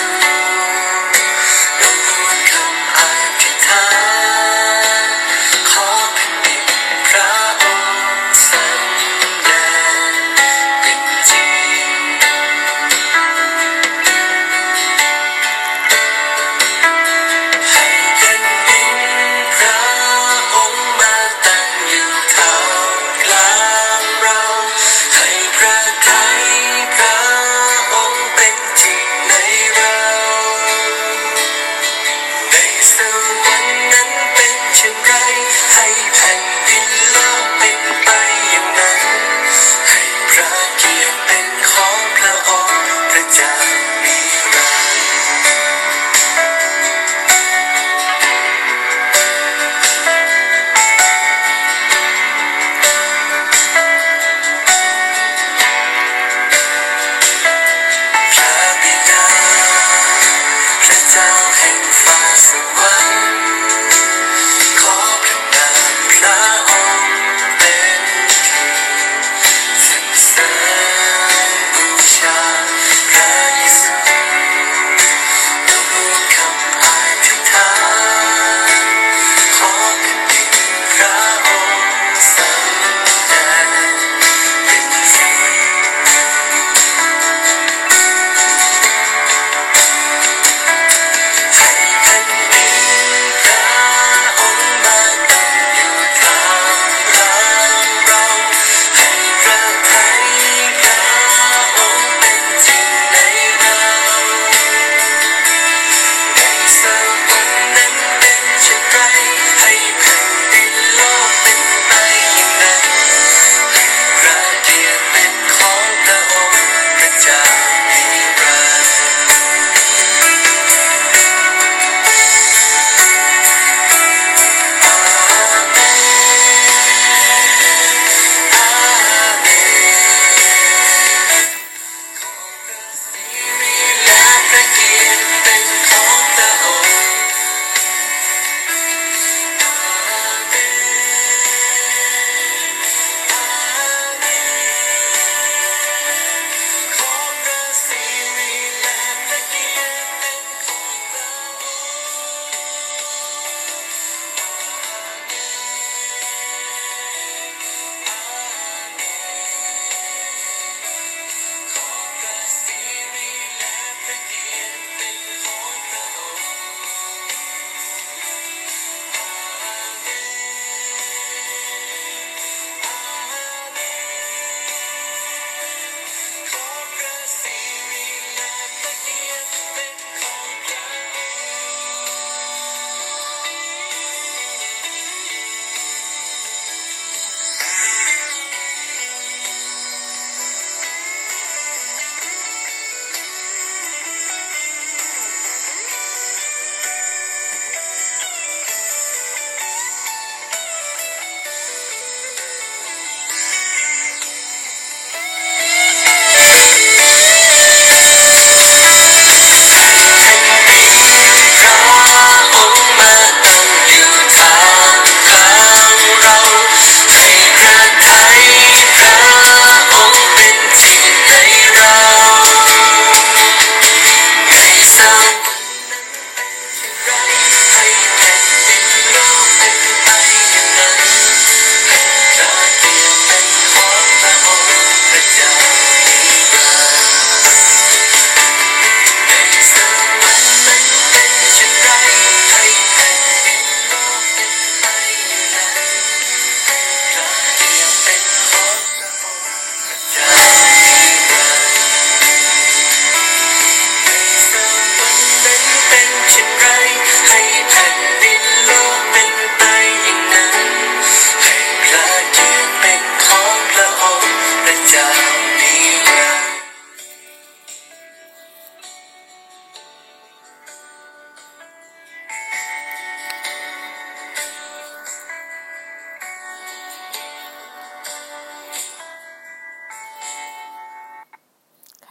ระ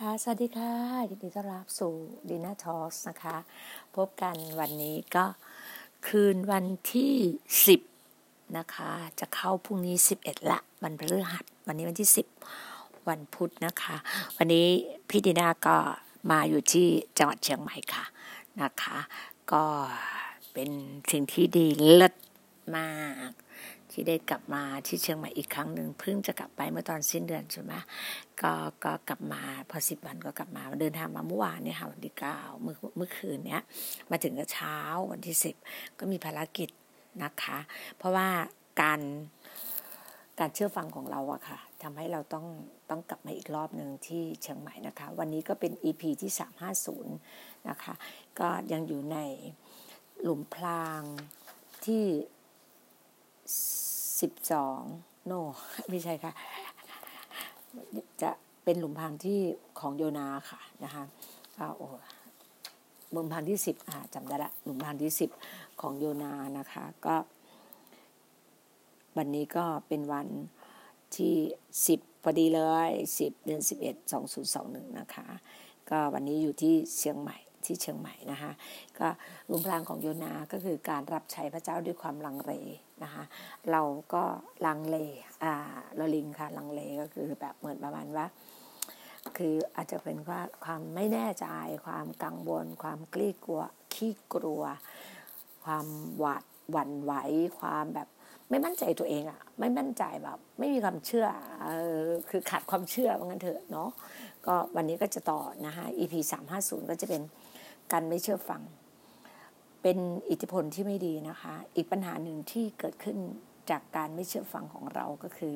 สวัสดีค่ะยินดีต้อนรับสู่ดีน่าทอสนะคะ พบกันวันนี้ก็คืนวันที่สิบนะคะ จะเข้าพรุ่งนี้สิบเอ็ดละ วันพฤหัส วันนี้วันที่สิบวันพุธนะคะ วันนี้พี่ดีนาก็มาอยู่ที่จังหวัดเชียงใหม่ค่ะนะคะ ก็เป็นสิ่งที่ดีเลิศมาก ที่ได้กลับมาที่เชียงใหม่อีกครั้งหนึ่งเพิ่งจะกลับไปเมื่อตอนสิ้นเดือนใช่ไหมก็ก็กลับมาพอสิบวันก็กลับมาเดินทางมาเมื่อวานเนี่ยค่ะวันที่เก้าเมื่อเมื่อคืนเนี้ยมาถึงก็เช้าวันที่สิบก็มีภารกิจนะคะ เพราะว่าการการเชื่อฟังของเราอะค่ะทำให้เราต้องต้องกลับมาอีกรอบหนึ่งที่เชียงใหม่นะคะ วันนี้ก็เป็น EP ที่ 350 นะคะ ก็ยังอยู่ในหลุมพรางที่ สิบสองโนไม่ใช่ค่ะ จะเป็นหลุมพรางที่ของโยนาค่ะนะคะโอ้หลุมพรางที่สิบอ่าจำได้ละหลุมพรางที่สิบของโยนานะคะ ก็ วันนี้ก็เป็นวันที่สิบพอดีเลยสิบเดือนสิบเอ็ดสองศูนย์สองหนึ่งนะคะ ก็วันนี้อยู่ที่เชียงใหม่ ที่เชียงใหม่นะคะก็ลุมพลางของโยนาก็คือการรับใช้พระเจ้าด้วยความลังเลนะคะเราก็ลังเลอ่าลลิงค่ะลังเลก็คือแบบเหมือนประมาณว่า คืออาจจะเป็นว่าความไม่แน่ใจ ความกังวล ความกลี้กลัวขี้กลัว ความหวาดหวั่นไหวความแบบไม่มั่นใจตัวเองอะไม่มั่นใจแบบ ไม่มีความเชื่ออคือขาดความเชื่อว่างั้นเถอะเนาะก็วันนี้ก็จะต่อนะคะ EP 350 ก็จะเป็น การไม่เชื่อฟัง เป็นอิทธิพลที่ไม่ดีนะคะ อีกปัญหาหนึ่งที่เกิดขึ้นจากการไม่เชื่อฟังของเราก็คือ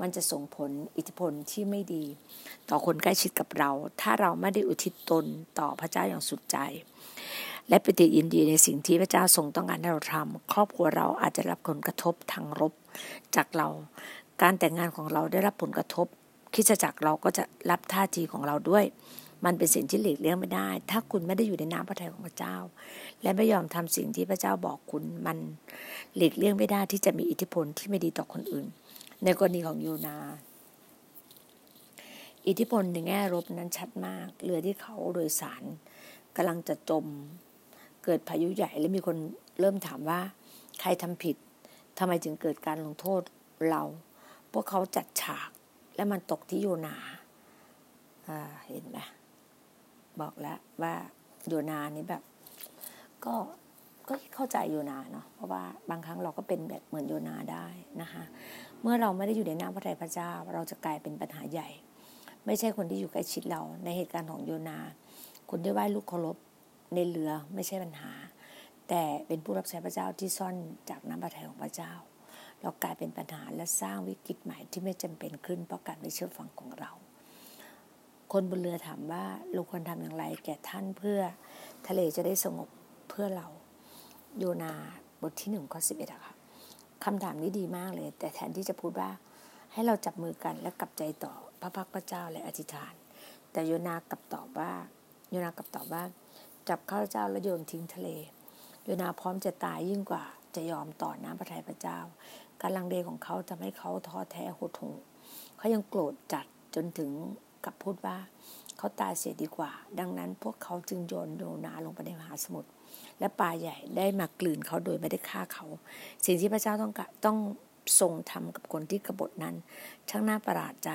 มันจะส่งผลอิทธิพลที่ไม่ดี ต่อคนใกล้ชิดกับเรา ถ้าเราไม่ได้อุทิศตนต่อพระเจ้าอย่างสุดใจ และปฏิยินดีในสิ่งที่พระเจ้าทรงต้องการให้เราทำครอบครัวเราอาจจะรับผลกระทบทางลบจากเรา การแต่งงานของเราได้รับผลกระทบคิดจักเราก็จะรับท่าทีของเราด้วย มันเป็นสิ่งที่หลีกเลี่ยงไม่ได้ ถ้าคุณไม่ได้อยู่ในน้ำพระทัยของพระเจ้า และไม่ยอมทำสิ่งที่พระเจ้าบอกคุณมันหลีกเลี่ยงไม่ได้ที่จะมีอิทธิพลที่ไม่ดีต่อคนอื่น ในกรณีของโยนา อิทธิพลในแง่ลบนั้นชัดมากเรือที่เขาโดยสารกำลังจะจม เกิดพายุใหญ่และมีคนเริ่มถามว่า ใครทำผิดทำไมจึงเกิดการลงโทษเรา พวกเขาจัดฉากและมันตกที่โยนาเห็นไหม บอกแล้วว่าโยนานี่แบบ ก็ก็เข้าใจโยนาเนาะเพราะว่าบางครั้งเราก็เป็นแบบเหมือนโยนาได้นะคะเมื่อเราไม่ได้อยู่ในน้ำพระทัยพระเจ้า เราจะกลายเป็นปัญหาใหญ่ ไม่ใช่คนที่อยู่ใกล้ชิดเราในเหตุการณ์ของโยนาคุณได้ไหว้ลูกเคารพในเรือไม่ใช่ปัญหา แต่เป็นผู้รับใช้พระเจ้าที่ซ่อนจากน้ำพระทัยของพระเจ้า เรากลายเป็นปัญหาและสร้างวิกฤตใหม่ที่ไม่จำเป็นขึ้นเพราะการไม่เชื่อฟังของเรา คนบนเรือถามว่าเราควรทำอย่างไร แก่ท่านเพื่อทะเลจะได้สงบเพื่อเราโยนาบทที่หนึ่งข้อสิบเอ็ดอะค่ะคำถามนี้ดีมากเลย แต่แทนที่จะพูดว่า ให้เราจับมือกันและกลับใจต่อพระพักพระเจ้าและอธิษฐาน แต่โยนากลับตอบว่า โยนากลับตอบว่า จับข้าพเจ้าแล้วโยนทิ้งทะเล โยนาพร้อมจะตายยิ่งกว่าจะยอมต่อน้ำพระทัยพระเจ้า การลังเลของเขาทำให้เขาท้อแท้หดหู่เขายังโกรธจัดจนถึง กับพูดว่าเขาตายเสียดีกว่า ดังนั้นพวกเขาจึงโยนโยนาลงไปในมหาสมุทรและปลาใหญ่ได้มากลืนเขาโดยไม่ได้ฆ่าเขา สิ่งที่พระเจ้าต้องต้องทรงทำกับคนที่กบฏนั้น ช่างน่าประหลาดใจ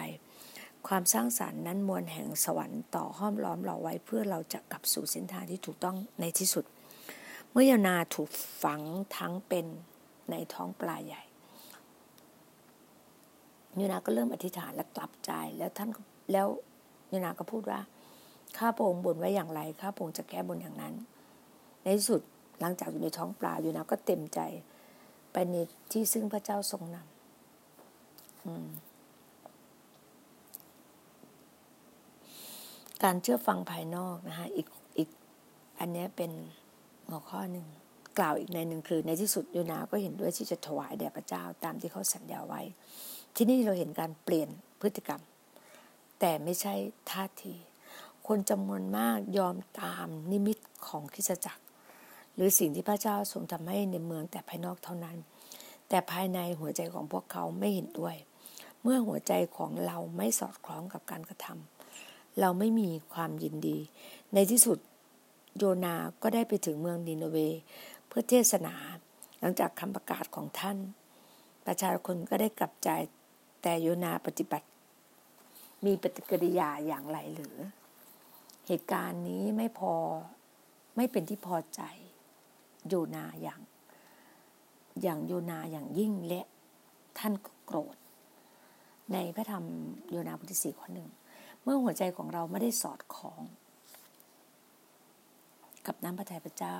ความสร้างสารรค์นั้นมวลแห่งสวรรค์ต่อห้อมล้อมเราไว้เพื่อเราจะกลับสู่เส้นทางที่ถูกต้องในที่สุด เมื่อยานาถูกฝังทั้งเป็นในท้องปลาใหญ่ยูนาก็เริ่มอธิษฐานและกลับใจแล้วท่าน แล้วยนาก็พูดว่า ข้าพงบนไว้อย่างไร ข้าพงจะแก้บนอย่างนั้น ในที่สุดหลังจากอยู่ในท้องปลาอยู่นาก็เต็มใจ ไปในที่ซึ่งพระเจ้าทรงนำการเชื่อฟังภายนอกนะคะอีกอีกอันนี้เป็นหัวข้อหนึ่งกล่าวอีกในหนึ่งคือ ในที่สุดโยนาก็เห็นด้วยที่จะถวายแด่พระเจ้าตามที่เขาสัญญาไว้ ที่นี่เราเห็นการเปลี่ยนพฤติกรรม แต่ไม่ใช่ท่าที คนจำนวนมากยอมตามนิมิตของคริสจักร หรือสิ่งที่พระเจ้าทรงทำให้ในเมืองแต่ภายนอกเท่านั้น แต่ภายในหัวใจของพวกเขาไม่เห็นด้วย เมื่อหัวใจของเราไม่สอดคล้องกับการกระทำเราไม่มีความยินดี ในที่สุดโยนาก็ได้ไปถึงเมืองนินเว เพื่อเทศนา หลังจากคำประกาศของท่าน ประชาชนก็ได้กลับใจแต่โยนาปฏิบัติ มีปฏิกิริยาอย่างไรหรือ เหตุการณ์นี้ไม่พอไม่เป็นที่พอใจโยนาอย่าง อย่างโยนาอย่างยิ่งและท่านก็โกรธ ในพระธรรมโยนาบทที่สี่ข้อหนึ่งเมื่อหัวใจของเราไม่ได้สอดคล้อง กับน้ำพระทัยพระเจ้า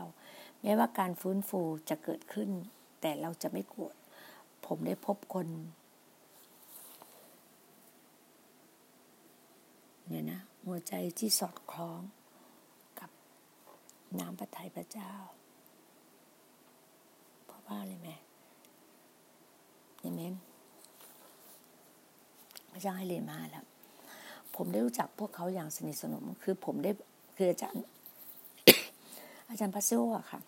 แม้ว่าการฟื้นฟูจะเกิดขึ้น แต่เราจะไม่โกรธผมได้พบคน เนี่ยนะหัวใจที่สอดคล้องกับน้ำพระทัยพระเจ้า เพราะว่าอะไรไหมเอเมนพระเจ้าให้เรียนมาแล้ว ผมได้รู้จักพวกเขาอย่างสนิทสนม คือผมได้คืออาจารย์ อาจารย์พัสโซอะค่ะ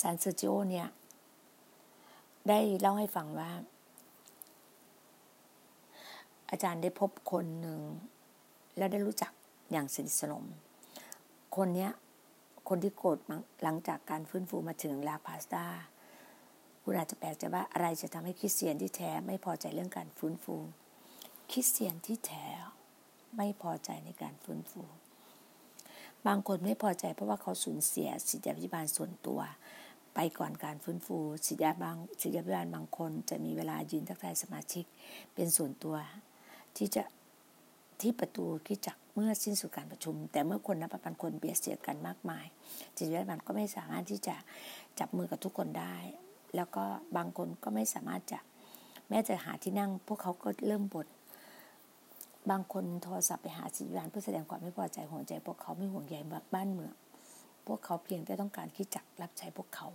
ซานเซอร์จิโอเนี่ย ได้เล่าให้ฟังว่า อาจารย์ได้พบคนหนึ่ง แล้วได้รู้จักอย่างสนิทสนม คนเนี้ย คนที่โกรธหลังจากการฟื้นฟูมาถึงลาพาสตาคุณอาจจะแปลกใจว่าอะไรจะทำให้คริสเตียนที่แท้ไม่พอใจเรื่องการฟื้นฟู คริสเตียนที่แท้ไม่พอใจในการฟื้นฟู บางคนไม่พอใจเพราะว่าเขาสูญเสียสิทธิพิบาลส่วนตัว ไปก่อนการฟื้นฟูสิทธิบางสิทธิพิบาลบางคนจะมีเวลายืนทักทายสมาชิกเป็นส่วนตัว ที่จะที่ประตูที่จักเมื่อสิ้นสุดการประชุม แต่เมื่อคนนับพันคนเบียดเสียดกันมากมายสิทธิพิบาลก็ไม่สามารถที่จะจับมือกับทุกคนได้ แล้วก็บางคนก็ไม่สามารถจะแม้จะหาที่นั่ง พวกเขาก็เริ่มบน่นบางคนโทรศัพท์ไปหาสิริวานเพื่อแสดงความไม่พอใจห่วงใจ พวกเขาไม่ห่วงใยบ้านเมือง พวกเขาเพียงแต่ต้องการคิดจักรับใช้พวกเขา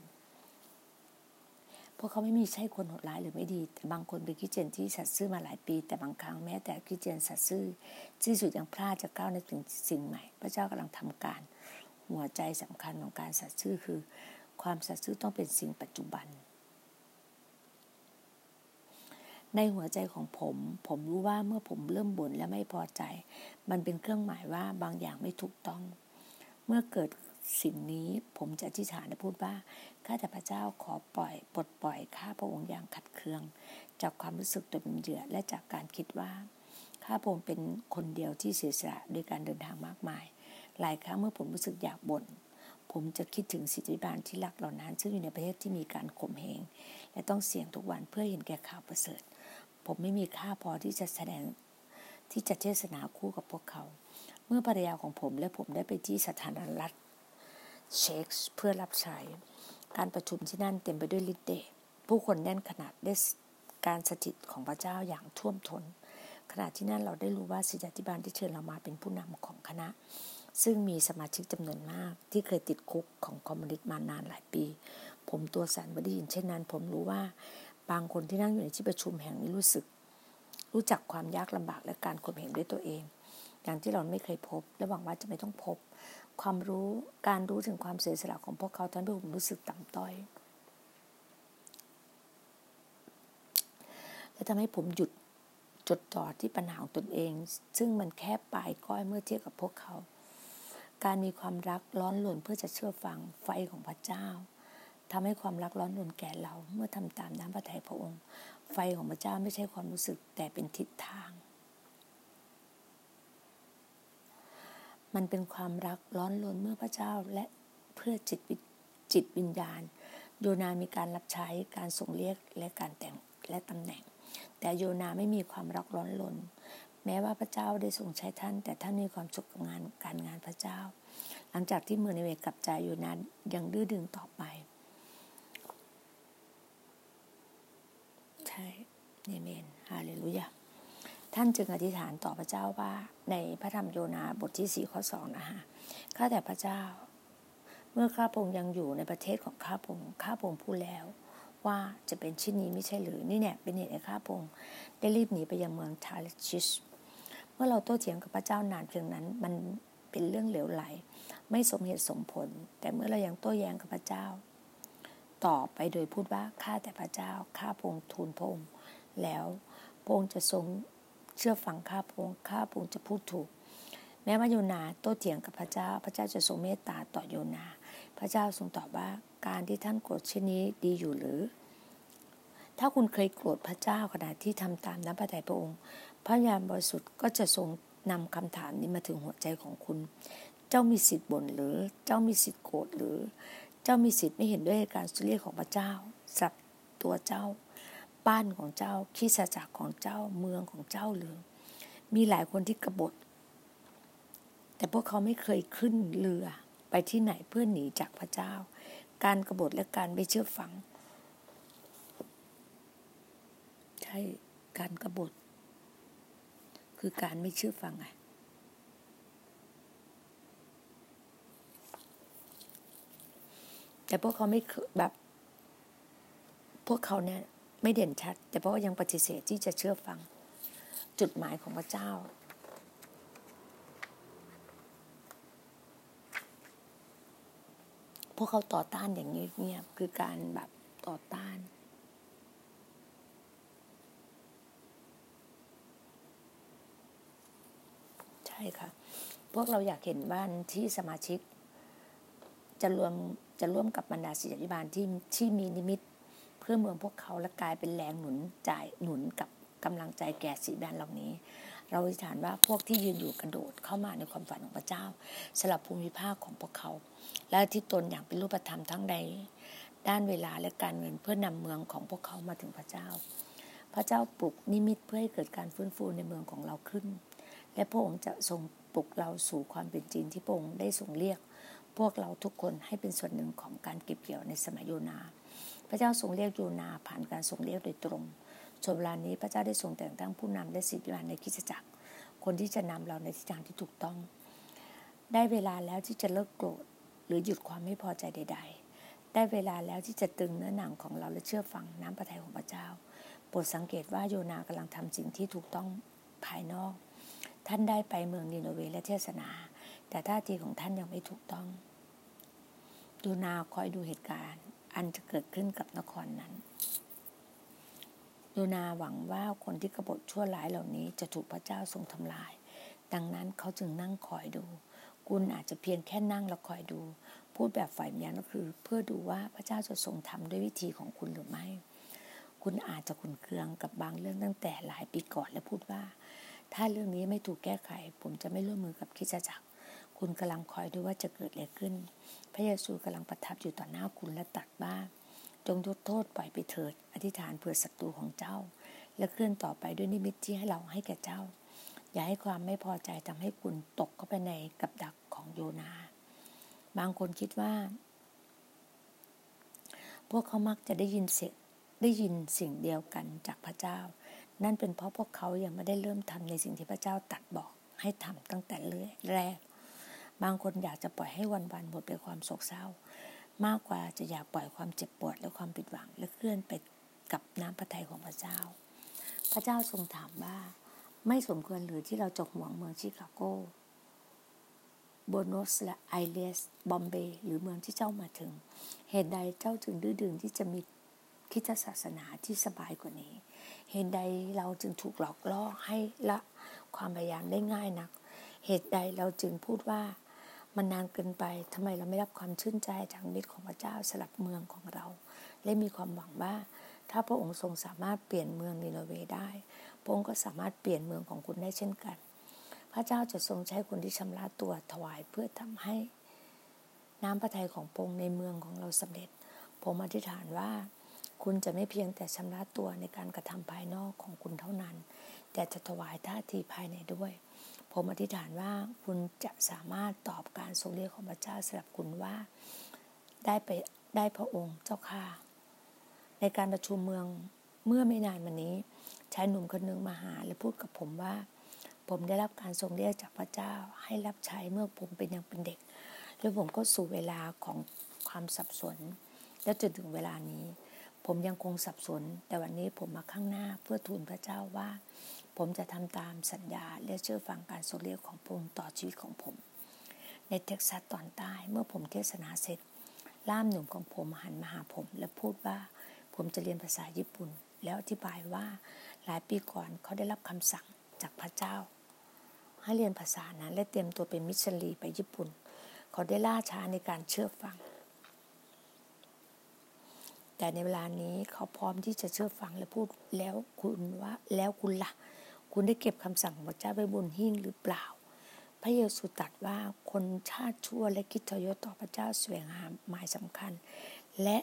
พวกเขาไม่มีใช่คนโหดร้ายหรือไม่ดี แต่บางคนเป็นคิดเจนที่สัตซ์ซื่อมาหลายปี แต่บางครั้งแม้แต่คิดเจนสัตซ์ซื่อที่สุดยังพลาดจะก้าวในถึงสิ่งใหม่ พระเจ้ากำลังทำการ หัวใจสำคัญของการสัตซ์ซื่อคือ ความสัตซ์ซื่อต้องเป็นสิ่งปัจจุบัน ในหัวใจของผม ผมรู้ว่าเมื่อผมเริ่มบ่นและไม่พอใจ มันเป็นเครื่องหมายว่าบางอย่างไม่ถูกต้อง เมื่อเกิด สิ่งนี้ผมจะอธิษฐานและพูดว่าข้าแต่พระเจ้าขอปล่อยปลดปล่อยข้าพระองค์อย่างขัดเคือง จากความรู้สึกตัวเป็นเหยื่อและจากการคิดว่าข้าพระองค์เป็นคนเดียวที่เสียสละโดยการเดินทางมากมาย หลายครั้งเมื่อผมรู้สึกอยากบ่นผมจะคิดถึงสิทธิบาลที่รักเหล่านั้น ซึ่งอยู่ในประเทศที่มีการข่มเหงและต้องเสี่ยงทุกวันเพื่อเห็นแก่ข่าวประเสริฐ ผมไม่มีค่าพอที่จะแสดงที่จะเทศนาคู่กับพวกเขา เมื่อภรรยาของผมและผมได้ไปที่สถานรัฐ เช็คเพื่อรับใช้ การประชุมที่นั่นเต็มไปด้วยฤทธิ์เดชผู้คนแน่นขนาดได้การสถิตของพระเจ้าอย่างท่วมทนขณะที่นั่นเราได้รู้ว่าสิทธิบาลที่เชิญเรามาเป็นผู้นำของคณะ ซึ่งมีสมาชิกจำนวนมาก ที่เคยติดคุกของคอมมิวนิสต์มานานหลายปี ผมตัวสันไม่ได้ยินเช่นนั้น ผมรู้ว่าบางคนที่นั่งอยู่ในที่ประชุมแห่งนี้รู้สึก รู้จักความยากลำบากและการข่มเหงด้วยตัวเอง อย่างที่เราไม่เคยพบ และหวังว่าจะไม่ต้องพบ ความรู้การรู้ถึงความเสียสละของพวกเขาทำให้ผมรู้สึกต่ำต้อย และทำให้ผมหยุดจดจ่อที่ปัญหาของตนเอง ซึ่งมันแค่ปลายก้อยเมื่อเทียบกับพวกเขา การมีความรักร้อนหลนเพื่อจะเชื่อฟังไฟของพระเจ้าทำให้ความรักร้อนรนแก่เรา เมื่อทำตามน้ำพระทัยพระองค์ ไฟของพระเจ้าไม่ใช่ความรู้สึกแต่เป็นทิศทาง มันเป็นความรักร้อนรนเมื่อพระเจ้าและเพื่อจิตจิตวิญญาณ โยนามีการรับใช้การส่งเรียกและการแต่งและตำแหน่ง แต่โยนาไม่มีความรักร้อนรนแม้ว่าพระเจ้าได้ทรงใช้ท่าน แต่ท่านมีความสุขกับงานการงานพระเจ้า หลังจากที่มือในเวกับใจโยนายังดื้อดึงต่อไปใช่เอเมนฮาเลลูยา ท่านจึงอธิษฐานต่อพระเจ้าว่า ในพระธรรมโยนาบทที่สี่ข้อสองนะคะข้าแต่พระเจ้า เมื่อข้าพงยังอยู่ในประเทศของข้าพงข้าพงพูดแล้ว ว่าจะเป็นชิ้นนี้ไม่ใช่หรือนี่เนี่ยเป็นเหตุให้ข้าพงได้รีบหนีไปยังเมืองทาริชิสเมื่อเราโต้เถียงกับพระเจ้านานเพียงนั้น มันเป็นเรื่องเหลวไหล ไม่สมเหตุสมผล แต่เมื่อเรายังโต้แย้งกับพระเจ้าตอบไปโดยพูดว่าข้าแต่พระเจ้าข้าพงทูลพงแล้วพงจะทรง เชื่อฟังข้าพงข้าพงจะพูดถูก แม้ว่าโยนาโต้เถียงกับพระเจ้า พระเจ้าจะทรงเมตตาต่อโยนา พระเจ้าทรงตอบว่าการที่ท่านโกรธเช่นนี้ดีอยู่หรือ ถ้าคุณเคยโกรธพระเจ้าขณะที่ทำตามน้ำพระทัยพระองค์ พระญาณบริสุทธิ์ก็จะทรงนำคำถามนี้มาถึงหัวใจของคุณ เจ้ามีสิทธิ์บ่นหรือ เจ้ามีสิทธิ์โกรธหรือ เจ้ามีสิทธิ์ไม่เห็นด้วยการสุเรียกของพระเจ้าสับตัวเจ้า บ้านของเจ้าคิสจักรของเจ้าเมืองของเจ้าหรือ มีหลายคนที่กบฏ แต่พวกเขาไม่เคยขึ้นเรือไปที่ไหนเพื่อหนีจากพระเจ้า การกรบฏและการไม่เชื่อฟัง ใช่การกรบฏ คือการไม่เชื่อฟังไงแต่พวกเขาไม่แบบ พวกเขาเนี่ย ไม่เด่นชัด แต่เพราะว่ายังปฏิเสธที่จะเชื่อฟัง จุดหมายของพระเจ้า พวกเขาต่อต้านอย่างเงียบๆคือการแบบต่อต้านใช่ค่ะ พวกเราอยากเห็นบ้านที่สมาชิก จะรวมจะร่วมกับบรรดาศิษยาภิบาลที่ที่มีนิมิต พื่อเมืองพวกเขาและกลายเป็นแรงหนุนใจหนุนกับกำลังใจแก่สีแบนเหล่านี้ เราอธิษฐานว่าพวกที่ยืนอยู่กระโดดเข้ามาในความฝันของพระเจ้าสลับภูมิภาคของพวกเขา และที่ตนอย่างเป็นรูปธรรมทั้งใดด้านเวลาและการเงินเพื่อนำเมืองของพวกเขามาถึงพระเจ้า พระเจ้าปลุกนิมิตเพื่อให้เกิดการฟื้นฟูในเมืองของเราขึ้น และพระองค์จะทรงปลุกเราสู่ความเป็นจริงที่พระองค์ได้ทรงเรียก พวกเราทุกคนให้เป็นส่วนหนึ่งของการเก็บเกี่ยวในสมัยโยนา พระเจ้าทรงเรียกโยนาผ่านการทรงเรียกโดยตรงส่วนเวลานี้พระเจ้าได้ทรงแต่งตั้งผู้นำและสิทธิบันในคิดจักร คนที่จะนำเราในทิศทางที่ถูกต้อง ได้เวลาแล้วที่จะเลิกโกรธหรือหยุดความไม่พอใจใด ๆ ได้เวลาแล้วที่จะตึงเนื้อหนังของเราและเชื่อฟังน้ำพระทัยของพระเจ้าโปรดสังเกตว่าโยนากำลังทำสิ่งที่ถูกต้องภายนอก ท่านได้ไปเมืองนิโนเวและเทศนา แต่ท่าทีของท่านยังไม่ถูกต้อง โยนาคอยดูเหตุการณ์ อันจะเกิดขึ้นกับนครนั้นโยนาหวังว่าคนที่กบฏชั่วร้ายเหล่านี้จะถูกพระเจ้าทรงทำลาย ดังนั้นเขาจึงนั่งคอยดู คุณอาจจะเพียงแค่นั่งแล้วคอยดู พูดแบบฝ่ายวิญญาณก็คือ เพื่อดูว่าพระเจ้าจะทรงทำด้วยวิธีของคุณหรือไม่ คุณอาจจะขุนเคืองกับบางเรื่องตั้งแต่หลายปีก่อนและพูดว่า ถ้าเรื่องนี้ไม่ถูกแก้ไข ผมจะไม่ร่วมมือกับคิดจักร คุณกำลังคอยดูว่าจะเกิดอะไรขึ้น พระเยซูกำลังประทับอยู่ต่อหน้าคุณและตัดบ้าจงยกโทษปล่อยไปเถิด อธิษฐานเผื่อศัตรูของเจ้า และเคลื่อนต่อไปด้วยนิมิตที่ให้เราให้แก่เจ้า อย่าให้ความไม่พอใจทำให้คุณตกเข้าไปในกับดักของโยนา บางคนคิดว่า พวกเขามักจะได้ยินเสียงได้ยินสิ่งเดียวกันจากพระเจ้า นั่นเป็นเพราะพวกเขายังไม่ได้เริ่มทำในสิ่งที่พระเจ้าตัดบอกให้ทำตั้งแต่เลยแรก บางคนอยากจะปล่อยให้วันวันหมดไปความโศกเศร้า มากกว่าจะอยากปล่อยความเจ็บปวดและความผิดหวัง และเคลื่อนไปกับน้ำพระทัยของพระเจ้า พระเจ้าทรงถามว่า ไม่สมควรหรือที่เราจะห่วงเมืองชิคาโกโบนอสและไอเลสบอมเบย์หรือเมืองที่เจ้ามาถึง เหตุใดเจ้าจึงดื้อดึงที่จะมีคิดศาสนาที่สบายกว่านี้ เหตุใดเราจึงถูกหลอกล่อให้ละความพยายามได้ง่ายนัก เหตุใดเราจึงพูดว่า มันนานเกินไปทำไมเราไม่รับความชื่นใจจากมิตของพระเจ้าสลับเมืองของเรา และมีความหวังว่า ถ้าพระองค์ทรงสามารถเปลี่ยนเมืองนิโนเวได้ พระองค์ก็สามารถเปลี่ยนเมืองของคุณได้เช่นกัน พระเจ้าจะทรงใช้คนที่ชำระตัวถวายเพื่อทำให้น้ำพระทัยของพระองค์ในเมืองของเราสำเร็จ ผมอธิษฐานว่าคุณจะไม่เพียงแต่ชำระตัวในการกระทำภายนอกของคุณเท่านั้น แต่จะถวายท่าทีภายในด้วย ผมอธิษฐานว่าคุณจะสามารถตอบการทรงเรียกของพระเจ้าสำหรับคุณว่าได้ไปได้พระองค์เจ้าค่ะ ในการประชุมเมืองเมื่อไม่นานมานี้ชายหนุ่มคนหนึ่งมาหาและพูดกับผมว่า ผมได้รับการทรงเรียกจากพระเจ้าให้รับใช้เมื่อผมเป็นยังเป็นเด็ก แล้วผมก็สู่เวลาของความสับสน และจนถึงเวลานี้ ผมยังคงสับสน แต่วันนี้ผมมาข้างหน้าเพื่อทูลพระเจ้าว่า ผมจะทำตามสัญญาและเชื่อฟังการทรงเรียกของพระองค์ต่อชีวิตของผม ในเท็กซัสตอนใต้เมื่อผมเทศนาเสร็จ ล่ามหนุ่มของผมหันมาหาผมและพูดว่าผมจะเรียนภาษาญี่ปุ่น แล้วอธิบายว่าหลายปีก่อนเขาได้รับคำสั่งจากพระเจ้า ให้เรียนภาษานั้นและเตรียมตัวเป็นมิชลีไปญี่ปุ่น เขาได้ล่าช้าในการเชื่อฟัง แต่ในเวลานี้เขาพร้อมที่จะเชื่อฟังและพูดแล้วคุณว่าแล้วคุณละ่ะ คุณได้เก็บคำสั่งของพระเจ้าไว้บนหิ้งหรือเปล่า พระเยซูตรัสว่าคนชาติชั่วและคิดทยศต่อพระเจ้าแสวงหาหมายสำคัญ และ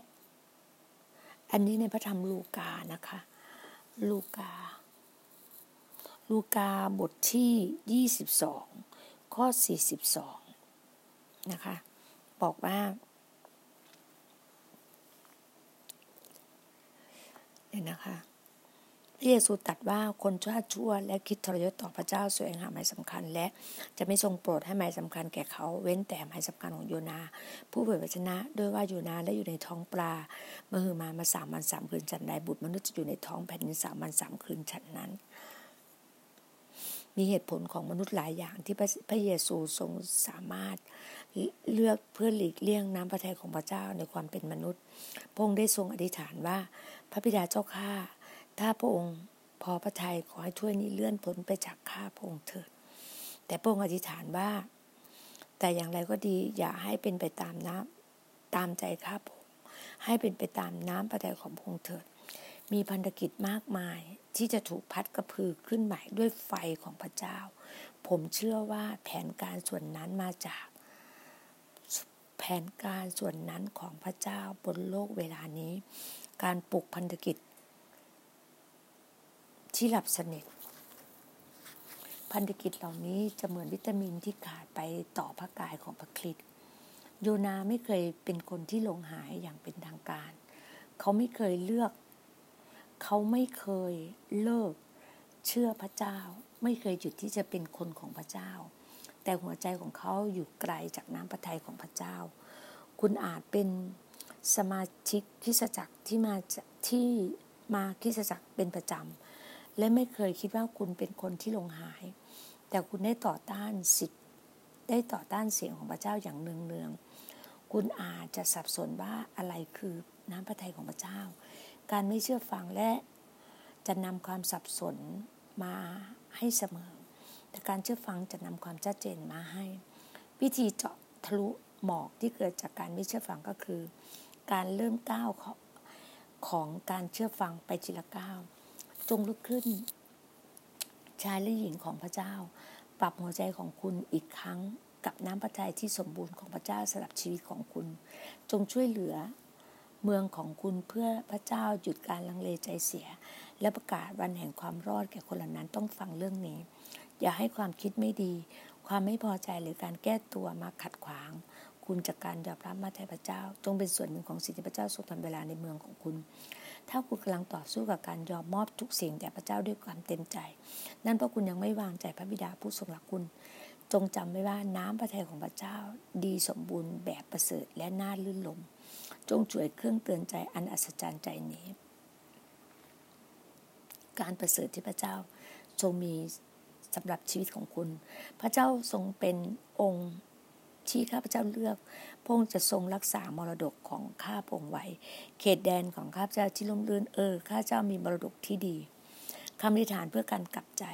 อันนี้ในพระธรรมลูกานะคะ ลูกา ลูกาบทที่ 22 ข้อ 42 นะคะ บอกว่าเนี่ยนะคะ ระเยซูตรัสว่าคนชาติชั่ว และคิดทรยศต่อพระเจ้าแสวงหาหมายสำคัญ และจะไม่ทรงโปรดให้หมายสำคัญแก่เขาเว้นแต่หมายสำคัญของโยนา ผู้เผยพระชนะด้วยว่าโยนาได้อยู่ในท้องปลาเมื่อหือมามาสามวันสามคืนฉันใดบุตรมนุษย์จะอยู่ในท้องแผ่นดินสามวันสามคืนฉันนั้น มีเหตุผลของมนุษย์หลายอย่างที่พระเยซูทรงสามารถเลือกเพื่อหลีกเลี่ยงน้ำพระทัยของพระเจ้าในความเป็นมนุษย์พงค์ได้ทรงอธิษฐานว่า พระบิดาเจ้าข้า ถ้าพระองค์พอพระทัยขอให้ถ้วยนี้เลื่อนพ้นไปจากข้าพระองค์เถิด แต่พระองค์อธิษฐานว่า แต่อย่างไรก็ดีอย่าให้เป็นไปตามน้ำตามใจข้าพระองค์ให้เป็นไปตามน้ำพระทัยของพระองค์เถิด มีพันธกิจมากมายที่จะถูกพัดกระพือขึ้นใหม่ด้วยไฟของพระเจ้า ผมเชื่อว่าแผนการส่วนนั้นมาจากแผนการส่วนนั้นของพระเจ้าบนโลกเวลานี้ การปลุกพันธกิจ ที่หลับสนิท พันธกิจเหล่านี้จะเหมือนวิตามินที่ขาดไปต่อพระกายของพระคริสต์โยนาไม่เคยเป็นคนที่ลงหายอย่างเป็นทางการ เขาไม่เคยเลือก เขาไม่เคยเลิก เชื่อพระเจ้า ไม่เคยหยุดที่จะเป็นคนของพระเจ้า แต่หัวใจของเขาอยู่ไกลจากน้ำพระทัยของพระเจ้า คุณอาจเป็นสมาชิกคริสจักรที่มาที่มาคริสจักรเป็นประจำ และไม่เคยคิดว่าคุณเป็นคนที่ลงหาย แต่คุณได้ต่อต้านสิทธิ์ ได้ต่อต้านเสียงของพระเจ้าอย่างเนืองๆคุณอาจจะสับสนว่าอะไรคือน้ำพระทัยของพระเจ้า การไม่เชื่อฟังและจะนำความสับสนมาให้เสมอ แต่การเชื่อฟังจะนำความชัดเจนมาให้ วิธีเจาะทะลุหมอกที่เกิดจากการไม่เชื่อฟังก็คือ การเริ่มก้าวของของการเชื่อฟังไปทีละก้าว จงลุกขึ้น ชายและหญิงของพระเจ้า ปรับหัวใจของคุณอีกครั้งกับน้ำพระทัยที่สมบูรณ์ของพระเจ้าสำหรับชีวิตของคุณ จงช่วยเหลือเมืองของคุณเพื่อพระเจ้าหยุดการลังเลใจเสีย และประกาศวันแห่งความรอดแก่คนเหล่านั้นต้องฟังเรื่องนี้ อย่าให้ความคิดไม่ดี ความไม่พอใจหรือการแก้ตัวมาขัดขวาง คุณจากการยอมรับมาแต่พระเจ้า จงเป็นส่วนหนึ่งของสิ่งที่พระเจ้าทรงทำเวลาในเมืองของคุณ ถ้าคุณกำลังต่อสู้กับการยอมมอบทุกสิ่งแด่พระเจ้าด้วยความเต็มใจ นั่นเพราะคุณยังไม่วางใจพระบิดาผู้ทรงรักคุณ จงจำไว้ว่าน้ำพระทัยของพระเจ้าดีสมบูรณ์แบบประเสริฐและน่าลื่นลม จงช่วยเครื่องเตือนใจอันอัศจรรย์ใจนี้ การประเสริฐที่พระเจ้าทรงมีสำหรับชีวิตของคุณ พระเจ้าทรงเป็นองค์ ที่ข้าพเจ้าเลือกพงค์จะทรงรักษามรดกของข้าพงค์ไว้ เขตแดนของข้าพเจ้าที่ล่มลื่นเออข้าเจ้ามีมรดกที่ดีคำอธิษฐานเพื่อการกลับใจ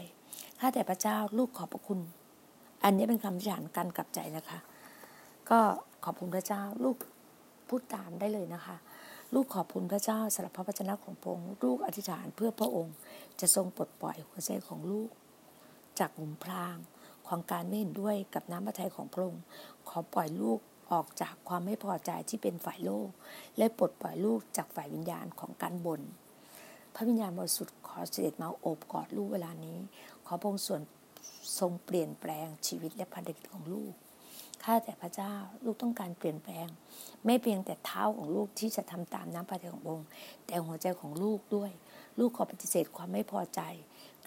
ข้าแต่พระเจ้าลูกขอบพระคุณ อันนี้เป็นคำอธิษฐานการกลับใจนะคะ ก็ขอบคุณพระเจ้าลูกพูดตามได้เลยนะคะ ลูกขอบคุณพระเจ้าสำหรับพระวจนะของพงค์ลูกอธิษฐานเพื่อพระองค์ จะทรงปลดปล่อยหัวใจของลูก จากหมุมพราง ของการไม่เห็นด้วยกับน้ำพระทัยของพระองค์ ขอปล่อยลูกออกจากความไม่พอใจที่เป็นฝ่ายโลก และปลดปล่อยลูกจากฝ่ายวิญญาณของการบนพระวิญญาณบริสุทธิ์ขอเสด็จมาโอบกอดลูกเวลานี้ ขอพระองค์ส่วนทรงเปลี่ยนแปลงชีวิตและพันธกิจของลูกข้าแต่พระเจ้าลูกต้องการเปลี่ยนแปลง ไม่เพียงแต่เท้าของลูกที่จะทำตามน้ำพระทัยขององค์ แต่หัวใจของลูกด้วย ลูกขอปฏิเสธความไม่พอใจ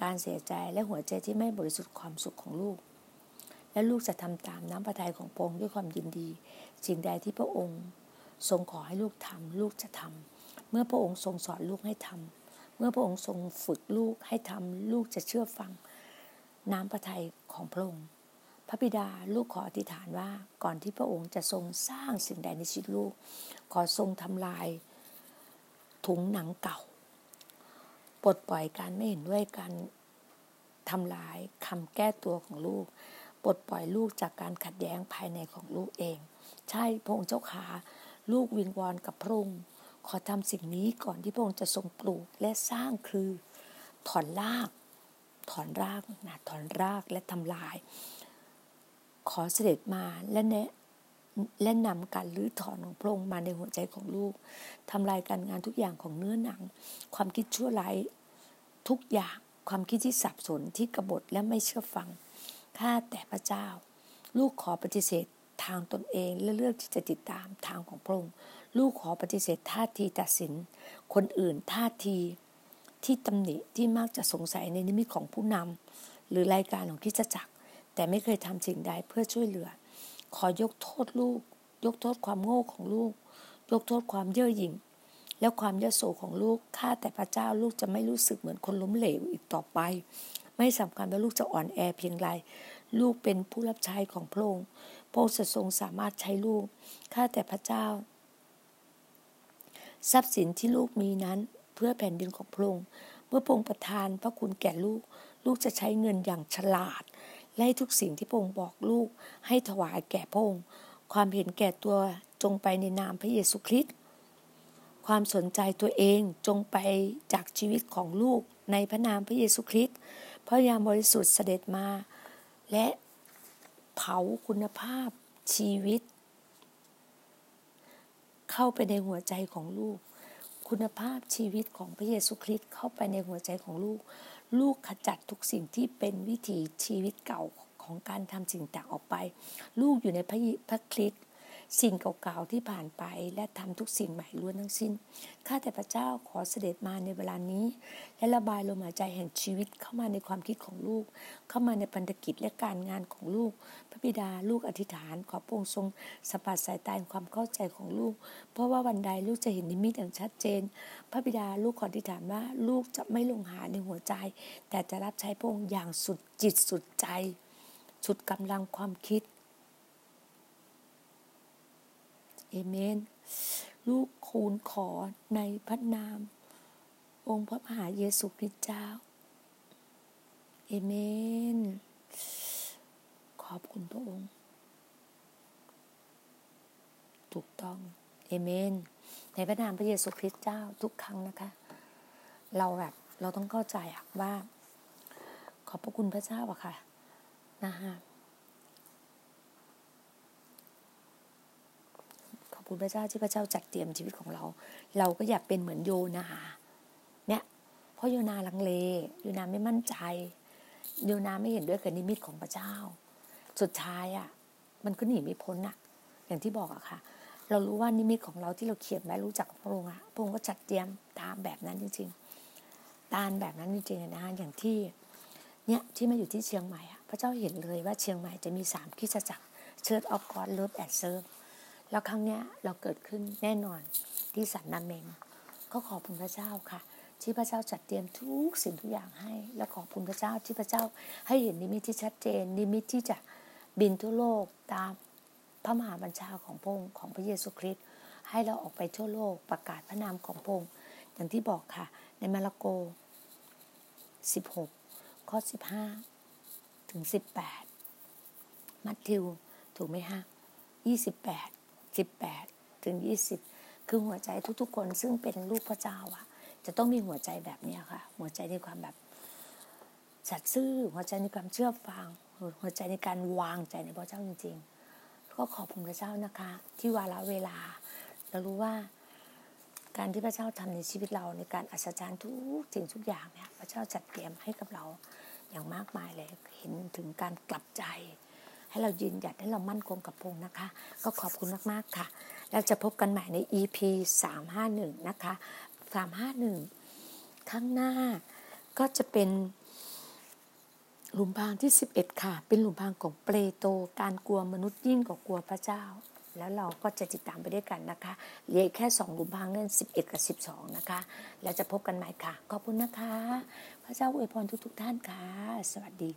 การเสียใจและหัวใจที่ไม่บริสุทธิ์ความสุขของลูก และลูกจะทำตามน้ำพระทัยของพระองค์ด้วยความยินดีสิ่งใดที่พระองค์ ทรงขอให้ลูกทำลูกจะทำเมื่อพระองค์ทรงสอนลูกให้ทำเมื่อพระองค์ทรงฝึกลูกให้ทำลูกจะเชื่อฟัง น้ำพระทัยของพระองค์พระบิดาลูกขออธิษฐานว่าก่อนที่พระองค์จะทรงสร้างสิ่งใดในชีวิตลูก ขอทรงทำลาย ถุงหนังเก่าปลดปล่อยการไม่เห็นด้วยการทำลายคำแก้ตัวของลูก ปลดปล่อยลูกจากการขัดแย้งภายในของลูกเอง ใช่พระองค์เจ้าขาลูกวิงวอนกับพระองค์ขอทำสิ่งนี้ก่อนที่พระองค์จะทรงปลูกและสร้างคือ ถอนราก ถอนรากนะถอนรากและทำลาย ขอเสด็จมาและแนะและนำการลื้อถอนของพระองค์มาในหัวใจของลูกทำลายการงานทุกอย่างของเนื้อหนัง ความคิดชั่วร้ายทุกอย่างความคิดที่สับสนที่กบฏและไม่เชื่อฟัง ข้าแต่พระเจ้า ลูกขอปฏิเสธทางตนเองและเลือกที่จะติดตามทางของพระองค์ลูกขอปฏิเสธท่าทีตัดสิน คนอื่นท่าทีที่ตำหนิที่มักจะสงสัยในนิมิตของผู้นำหรือรายการของคิดจักร แต่ไม่เคยทำสิ่งใดเพื่อช่วยเหลือ ขอยกโทษลูก ยกโทษความโง่ของลูก ยกโทษความเย่อหยิ่งและความยโสของลูกข้าแต่พระเจ้าลูกจะไม่รู้สึกเหมือนคนล้มเหลวอีกต่อไป ไม่สำคัญว่าลูกจะอ่อนแอเพียงไร ลูกเป็นผู้รับใช้ของพระองค์ พระองค์ทรงสามารถใช้ลูก ข้าแต่พระเจ้า ทรัพย์สินที่ลูกมีนั้นเพื่อแผ่นดินของพระองค์ เมื่อพระองค์ประทานพระคุณแก่ลูก ลูกจะใช้เงินอย่างฉลาด และทุกสิ่งที่พระองค์บอกลูก ให้ถวายแก่พระองค์ ความเห็นแก่ตัวจงไปในนามพระเยซูคริสต์ความสนใจตัวเองจงไปจากชีวิตของลูกในพระนามพระเยซูคริสต์ พระยามบริสุทธิ์เสด็จมา และเผาคุณภาพชีวิต เข้าไปในหัวใจของลูก คุณภาพชีวิตของพระเยซูคริสต์เข้าไปในหัวใจของลูก ลูกขจัดทุกสิ่งที่เป็นวิถีชีวิตเก่าของการทำสิ่งต่างออกไป ลูกอยู่ในพระพระคริสต์ สิ่งเก่าๆที่ผ่านไปและทำทุกสิ่งใหม่ล้วนทั้งสิ้น ข้าแต่พระเจ้าขอเสด็จมาในเวลานี้ และระบายลมหายใจแห่งชีวิตเข้ามาในความคิดของลูก เข้ามาในพันธกิจและการงานของลูก พระบิดาลูกอธิษฐาน ขอพระองค์ทรงสัมผัสสายตาความเข้าใจของลูก เพราะว่าวันใดลูกจะเห็นนิมิตอย่างชัดเจน พระบิดาลูกขออธิษฐานว่าลูกจะไม่ลงหาในหัวใจ แต่จะรับใช้พระองค์อย่างสุดจิตสุดใจ สุดกำลังความคิด เอเมน ลูกคูณขอในพระนาม องค์พระมหาเยซูคริสต์เจ้า เอเมน ขอบคุณพระองค์ ถูกต้อง เอเมน ในพระนามพระเยซูคริสต์เจ้าทุกครั้งนะคะ เราแบบเราต้องเข้าใจว่า ขอบพระคุณพระเจ้าอะค่ะ นะคะ คุณพระเจ้าที่พระเจ้าจัดเตรียมชีวิตของเรา เราก็อยากเป็นเหมือนโยนาเนี่ยเพราะโยนาลังเลโยนาไม่มั่นใจโยนาไม่เห็นด้วยกับนิมิตของพระเจ้า สุดท้ายอะมันก็หนีไม่พ้นอะ อย่างที่บอกอะค่ะ เรารู้ว่านิมิตของเราที่เราเขียนไว้รู้จักพระองค์อะพระองค์ก็จัดเตรียมตามแบบนั้นจริงๆตามแบบนั้นจริงๆนะอย่างที่เนี่ยที่มาอยู่ที่เชียงใหม่อะพระเจ้าเห็นเลยว่าเชียงใหม่จะมีสามคิดจักรChurch of God Love and Serve แล้วครั้งนี้เราเกิดขึ้นแน่นอนที่สันนาเม็งก็ขอบคุณพระเจ้าค่ะ ที่พระเจ้าจัดเตรียมทุกสิ่งทุกอย่างให้ และขอบคุณพระเจ้าที่พระเจ้าให้เห็นนิมิตที่ชัดเจน นิมิตที่จะบินทั่วโลกตามพระมหาบัญชาของพระองค์ของพระเยซูคริสต์ให้เราออกไปทั่วโลกประกาศพระนามของพระองค์อย่างที่บอกค่ะ ในมาระโก 16 ข้อ 15 ถึง 18 มัทธิว ถูกไหมฮะ 28 18 ถึง 20 คือหัวใจทุกๆ คนซึ่งเป็นลูกพระเจ้าอะจะต้องมีหัวใจแบบนี้ค่ะ หัวใจในความแบบสัตย์ซื่อหัวใจในความเชื่อฟัง หัวใจในการวางใจในพระเจ้าจริง ๆ ก็ขอบคุณพระเจ้านะคะ ที่วาระเวลา เรารู้ว่าการที่พระเจ้าทำในชีวิตเราในการอัศจรรย์ทุกสิ่งทุกอย่างเนี่ยพระเจ้าจัดเตรียมให้กับเราอย่างมากมายเลย เห็นถึงการกลับใจ ให้เรายืนหยัดให้เรามั่นคงกับพงนะคะ ก็ขอบคุณมากๆค่ะ แล้วจะพบกันใหม่ใน EP 351 นะคะ 351 ข้างหน้าก็จะเป็นหลุมพรางที่ 11 ค่ะ เป็นหลุมพรางของเปรโต การกลัวมนุษย์ยิ่งกว่ากลัวพระเจ้า แล้วเราก็จะติดตามไปด้วยกันนะคะเหลือแค่สองหลุมพรางนั่น11 กับ 12 นะคะ แล้วจะพบกันใหม่ค่ะ ขอบคุณนะคะ พระเจ้าอวยพรทุกๆท่านค่ะ สวัสดีค่ะ